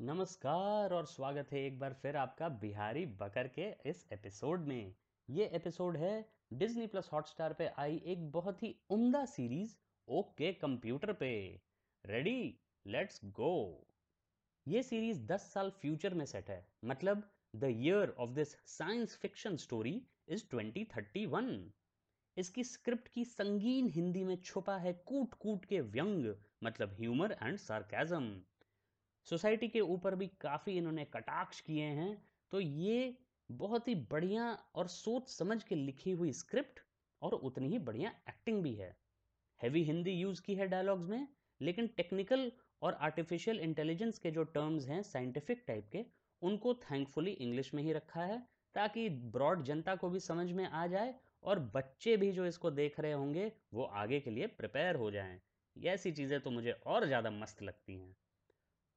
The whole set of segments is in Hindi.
नमस्कार और स्वागत है एक बार फिर आपका बिहारी बकर के इस एपिसोड में। ये एपिसोड है डिज्नी प्लस हॉटस्टार पे आई एक बहुत ही उम्दा सीरीज़ ओके कंप्यूटर पे। रेडी लेट्स गो ये सीरीज़ 10 साल फ्यूचर में सेट है। मतलब the year of this science fiction story is 2031 इसकी स्क्रिप्ट की संगीन हिंदी में छुपा है कूट कूट के व्यंग मतलब ह्यूमर एंड सार्केजम सोसाइटी के ऊपर भी काफ़ी इन्होंने कटाक्ष किए हैं। तो ये बहुत ही बढ़िया और सोच समझ के लिखी हुई स्क्रिप्ट और उतनी ही बढ़िया एक्टिंग भी है। हैवी हिंदी यूज़ की है डायलॉग्स में, लेकिन टेक्निकल और आर्टिफिशियल इंटेलिजेंस के जो टर्म्स हैं साइंटिफिक टाइप के, उनको थैंकफुली इंग्लिश में ही रखा है, ताकि ब्रॉड जनता को भी समझ में आ जाए और बच्चे भी जो इसको देख रहे होंगे, वो आगे के लिए प्रिपेयर हो जाएँ। ऐसी चीज़ें तो मुझे और ज़्यादा मस्त लगती हैं।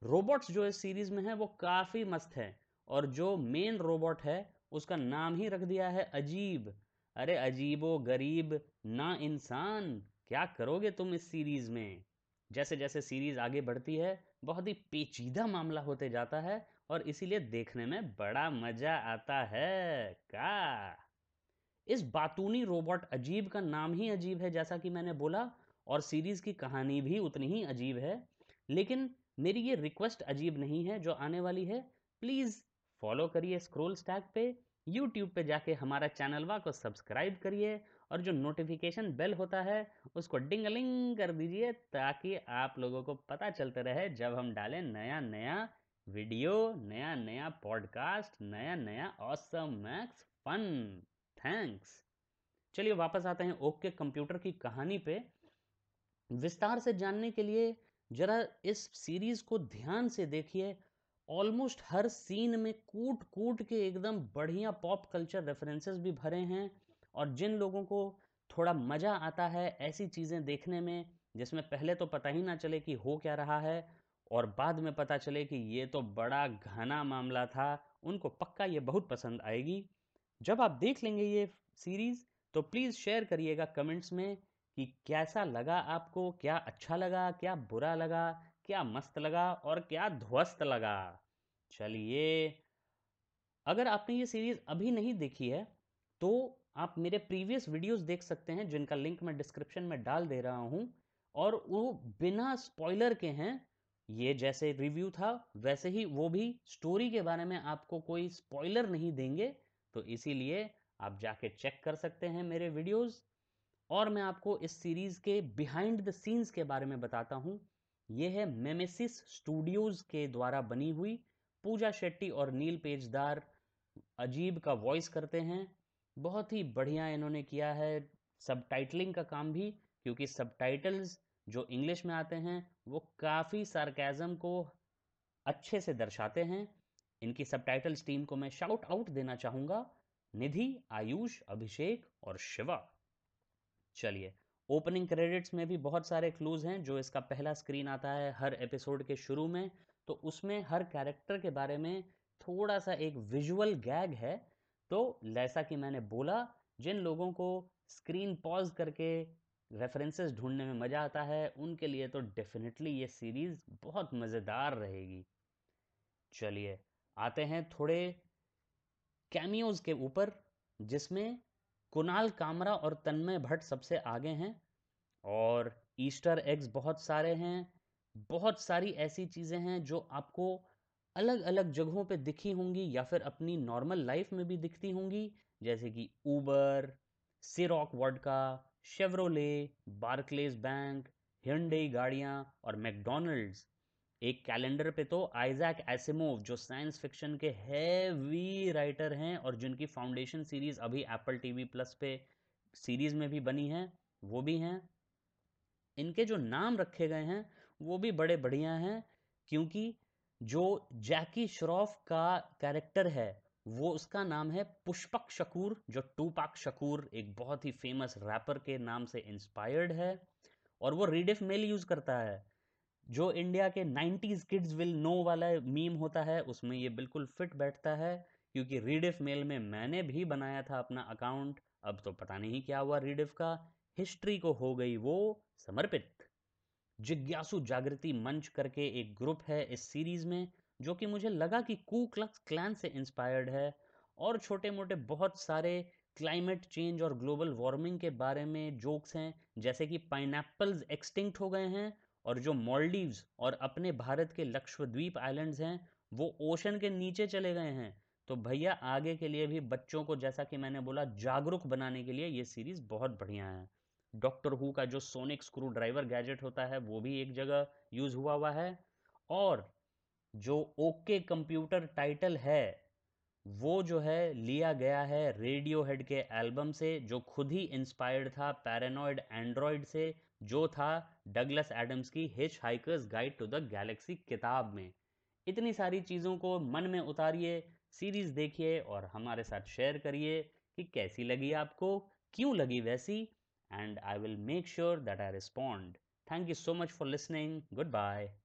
रोबोट्स जो इस सीरीज़ में है, वो काफ़ी मस्त है। और जो मेन रोबोट है, उसका नाम ही रख दिया है अजीब। अरे अजीबो गरीब, ना इंसान। क्या करोगे तुम इस सीरीज़ में? जैसे जैसे सीरीज़ आगे बढ़ती है, बहुत ही पेचीदा मामला होते जाता है और इसीलिए देखने में बड़ा मज़ा आता है। का? इस बातूनी रोबोट अजीब का नाम ही अजीब है, जैसा कि मैंने बोला। और सीरीज़ की कहानी भी उतनी ही अजीब है। लेकिन मेरी ये रिक्वेस्ट अजीब नहीं है, जो आने वाली है, प्लीज़ फॉलो करिए स्क्रोल स्टैक पे, यूट्यूब पे जाके हमारा चैनलवा को सब्सक्राइब करिए, और जो नोटिफिकेशन बेल होता है, उसको डिंगलिंग कर दीजिए, ताकि आप लोगों को पता चलते रहे जब हम डालें नया नया वीडियो नया नया पॉडकास्ट नया नया ऑसम मैक्स फन थैंक्स चलिए वापस आते हैं ओके कंप्यूटर की कहानी पे। विस्तार से जानने के लिए जरा इस सीरीज़ को ध्यान से देखिए। ऑलमोस्ट हर सीन में कूट कूट के एकदम बढ़िया पॉप कल्चर रेफरेंसेस भी भरे हैं और जिन लोगों को थोड़ा मज़ा आता है ऐसी चीज़ें देखने में, जिसमें पहले तो पता ही ना चले कि हो क्या रहा है और बाद में पता चले कि ये तो बड़ा घना मामला था, उनको पक्का ये बहुत पसंद आएगी। जब आप देख लेंगे ये सीरीज़ तो प्लीज़ शेयर करिएगा कमेंट्स में कि कैसा लगा आपको? क्या अच्छा लगा? क्या बुरा लगा? क्या मस्त लगा? और क्या ध्वस्त लगा? चलिए, अगर आपने ये सीरीज़ अभी नहीं देखी है तो आप मेरे प्रीवियस वीडियोस देख सकते हैं, जिनका लिंक मैं डिस्क्रिप्शन में डाल दे रहा हूँ, और वो बिना स्पॉइलर के हैं। ये जैसे रिव्यू था, वैसे ही वो भी स्टोरी के बारे में आपको कोई स्पॉइलर नहीं देंगे तो इसीलिए आप जाके चेक कर सकते हैं मेरे वीडियोस और मैं आपको इस सीरीज़ के बिहाइंड द सीन्स के बारे में बताता हूँ। ये है मेमेसिस स्टूडियोज़ के द्वारा बनी हुई पूजा शेट्टी और नील पेजदार अजीब का वॉइस करते हैं। बहुत ही बढ़िया इन्होंने किया है सब का काम भी, क्योंकि सब जो इंग्लिश में आते हैं, वो काफ़ी सार्केज़म को अच्छे से दर्शाते हैं। इनकी सब टीम को मैं शाउट आउट देना चाहूँगा। निधि, आयुष, अभिषेक और शिवा। चलिए, ओपनिंग क्रेडिट्स में भी बहुत सारे क्लूज हैं जो इसका पहला स्क्रीन आता है हर एपिसोड के शुरू में। तो उसमें हर कैरेक्टर के बारे में थोड़ा सा एक विजुअल गैग है। तो जैसा कि मैंने बोला, जिन लोगों को स्क्रीन पॉज करके रेफरेंसेस ढूँढने में मज़ा आता है, उनके लिए तो डेफिनेटली ये सीरीज़ बहुत मज़ेदार रहेगी। चलिए, आते हैं थोड़े कैमियोज़ के ऊपर, जिसमें कुणाल कामरा और तन्मय भट्ट सबसे आगे हैं, और ईस्टर एग्स बहुत सारे हैं। बहुत सारी ऐसी चीज़ें हैं जो आपको अलग अलग जगहों पे दिखी होंगी या फिर अपनी नॉर्मल लाइफ में भी दिखती होंगी, जैसे कि Uber Ciroc vodka Chevrolet Barclays bank Hyundai गाड़ियाँ और मैकडोनल्ड्स एक कैलेंडर पे तो आइजैक एसिमोव, जो साइंस फिक्शन के हैवी राइटर हैं और जिनकी फाउंडेशन सीरीज़ अभी एप्पल टीवी प्लस पे सीरीज़ में भी बनी है, वो भी हैं। इनके जो नाम रखे गए हैं, वो भी बड़े बढ़िया हैं, क्योंकि जो जैकी श्रॉफ का कैरेक्टर है, वो उसका नाम है पुष्पक शकूर, जो टूपाक शकूर, एक बहुत ही फ़ेमस रैपर के नाम से इंस्पायर्ड है, और वो रीडिफ मेल यूज़ करता है। जो इंडिया के 90s किड्स विल नो वाला मीम होता है, उसमें ये बिल्कुल फिट बैठता है, क्योंकि रीडिफ मेल में मैंने भी बनाया था अपना अकाउंट अब तो पता नहीं क्या हुआ रीडिफ का हिस्ट्री को हो गई वो समर्पित। जिज्ञासु जागृति मंच करके एक ग्रुप है इस सीरीज़ में, जो कि मुझे लगा कि कू क्लक्स क्लैन से इंस्पायर्ड है, और छोटे मोटे बहुत सारे क्लाइमेट चेंज और ग्लोबल वार्मिंग के बारे में जोक्स हैं, जैसे कि पाइन एक्सटिंक्ट हो गए हैं और जो मॉलडीव्स और अपने भारत के लक्षद्वीप आइलैंड्स हैं, वो ओशन के नीचे चले गए हैं। तो भैया, आगे के लिए भी बच्चों को जैसा कि मैंने बोला, जागरूक बनाने के लिए ये सीरीज़ बहुत बढ़िया है। डॉक्टर हु का जो सोनिक स्क्रू ड्राइवर गैजेट होता है, वो भी एक जगह यूज़ हुआ हुआ है। और जो ओके कंप्यूटर टाइटल है वो जो है लिया गया है रेडियो हेड के एल्बम से, जो खुद ही इंस्पायर्ड था पैरानॉइड एंड्रॉयड से, जो था डगलस एडम्स की Hitchhiker's Guide to the Galaxy किताब में। इतनी सारी चीज़ों को मन में उतारिए सीरीज़ देखिए और हमारे साथ शेयर करिए कि कैसी लगी आपको, क्यों लगी वैसी and I will make sure sure I respond thank you so much for listening good Goodbye.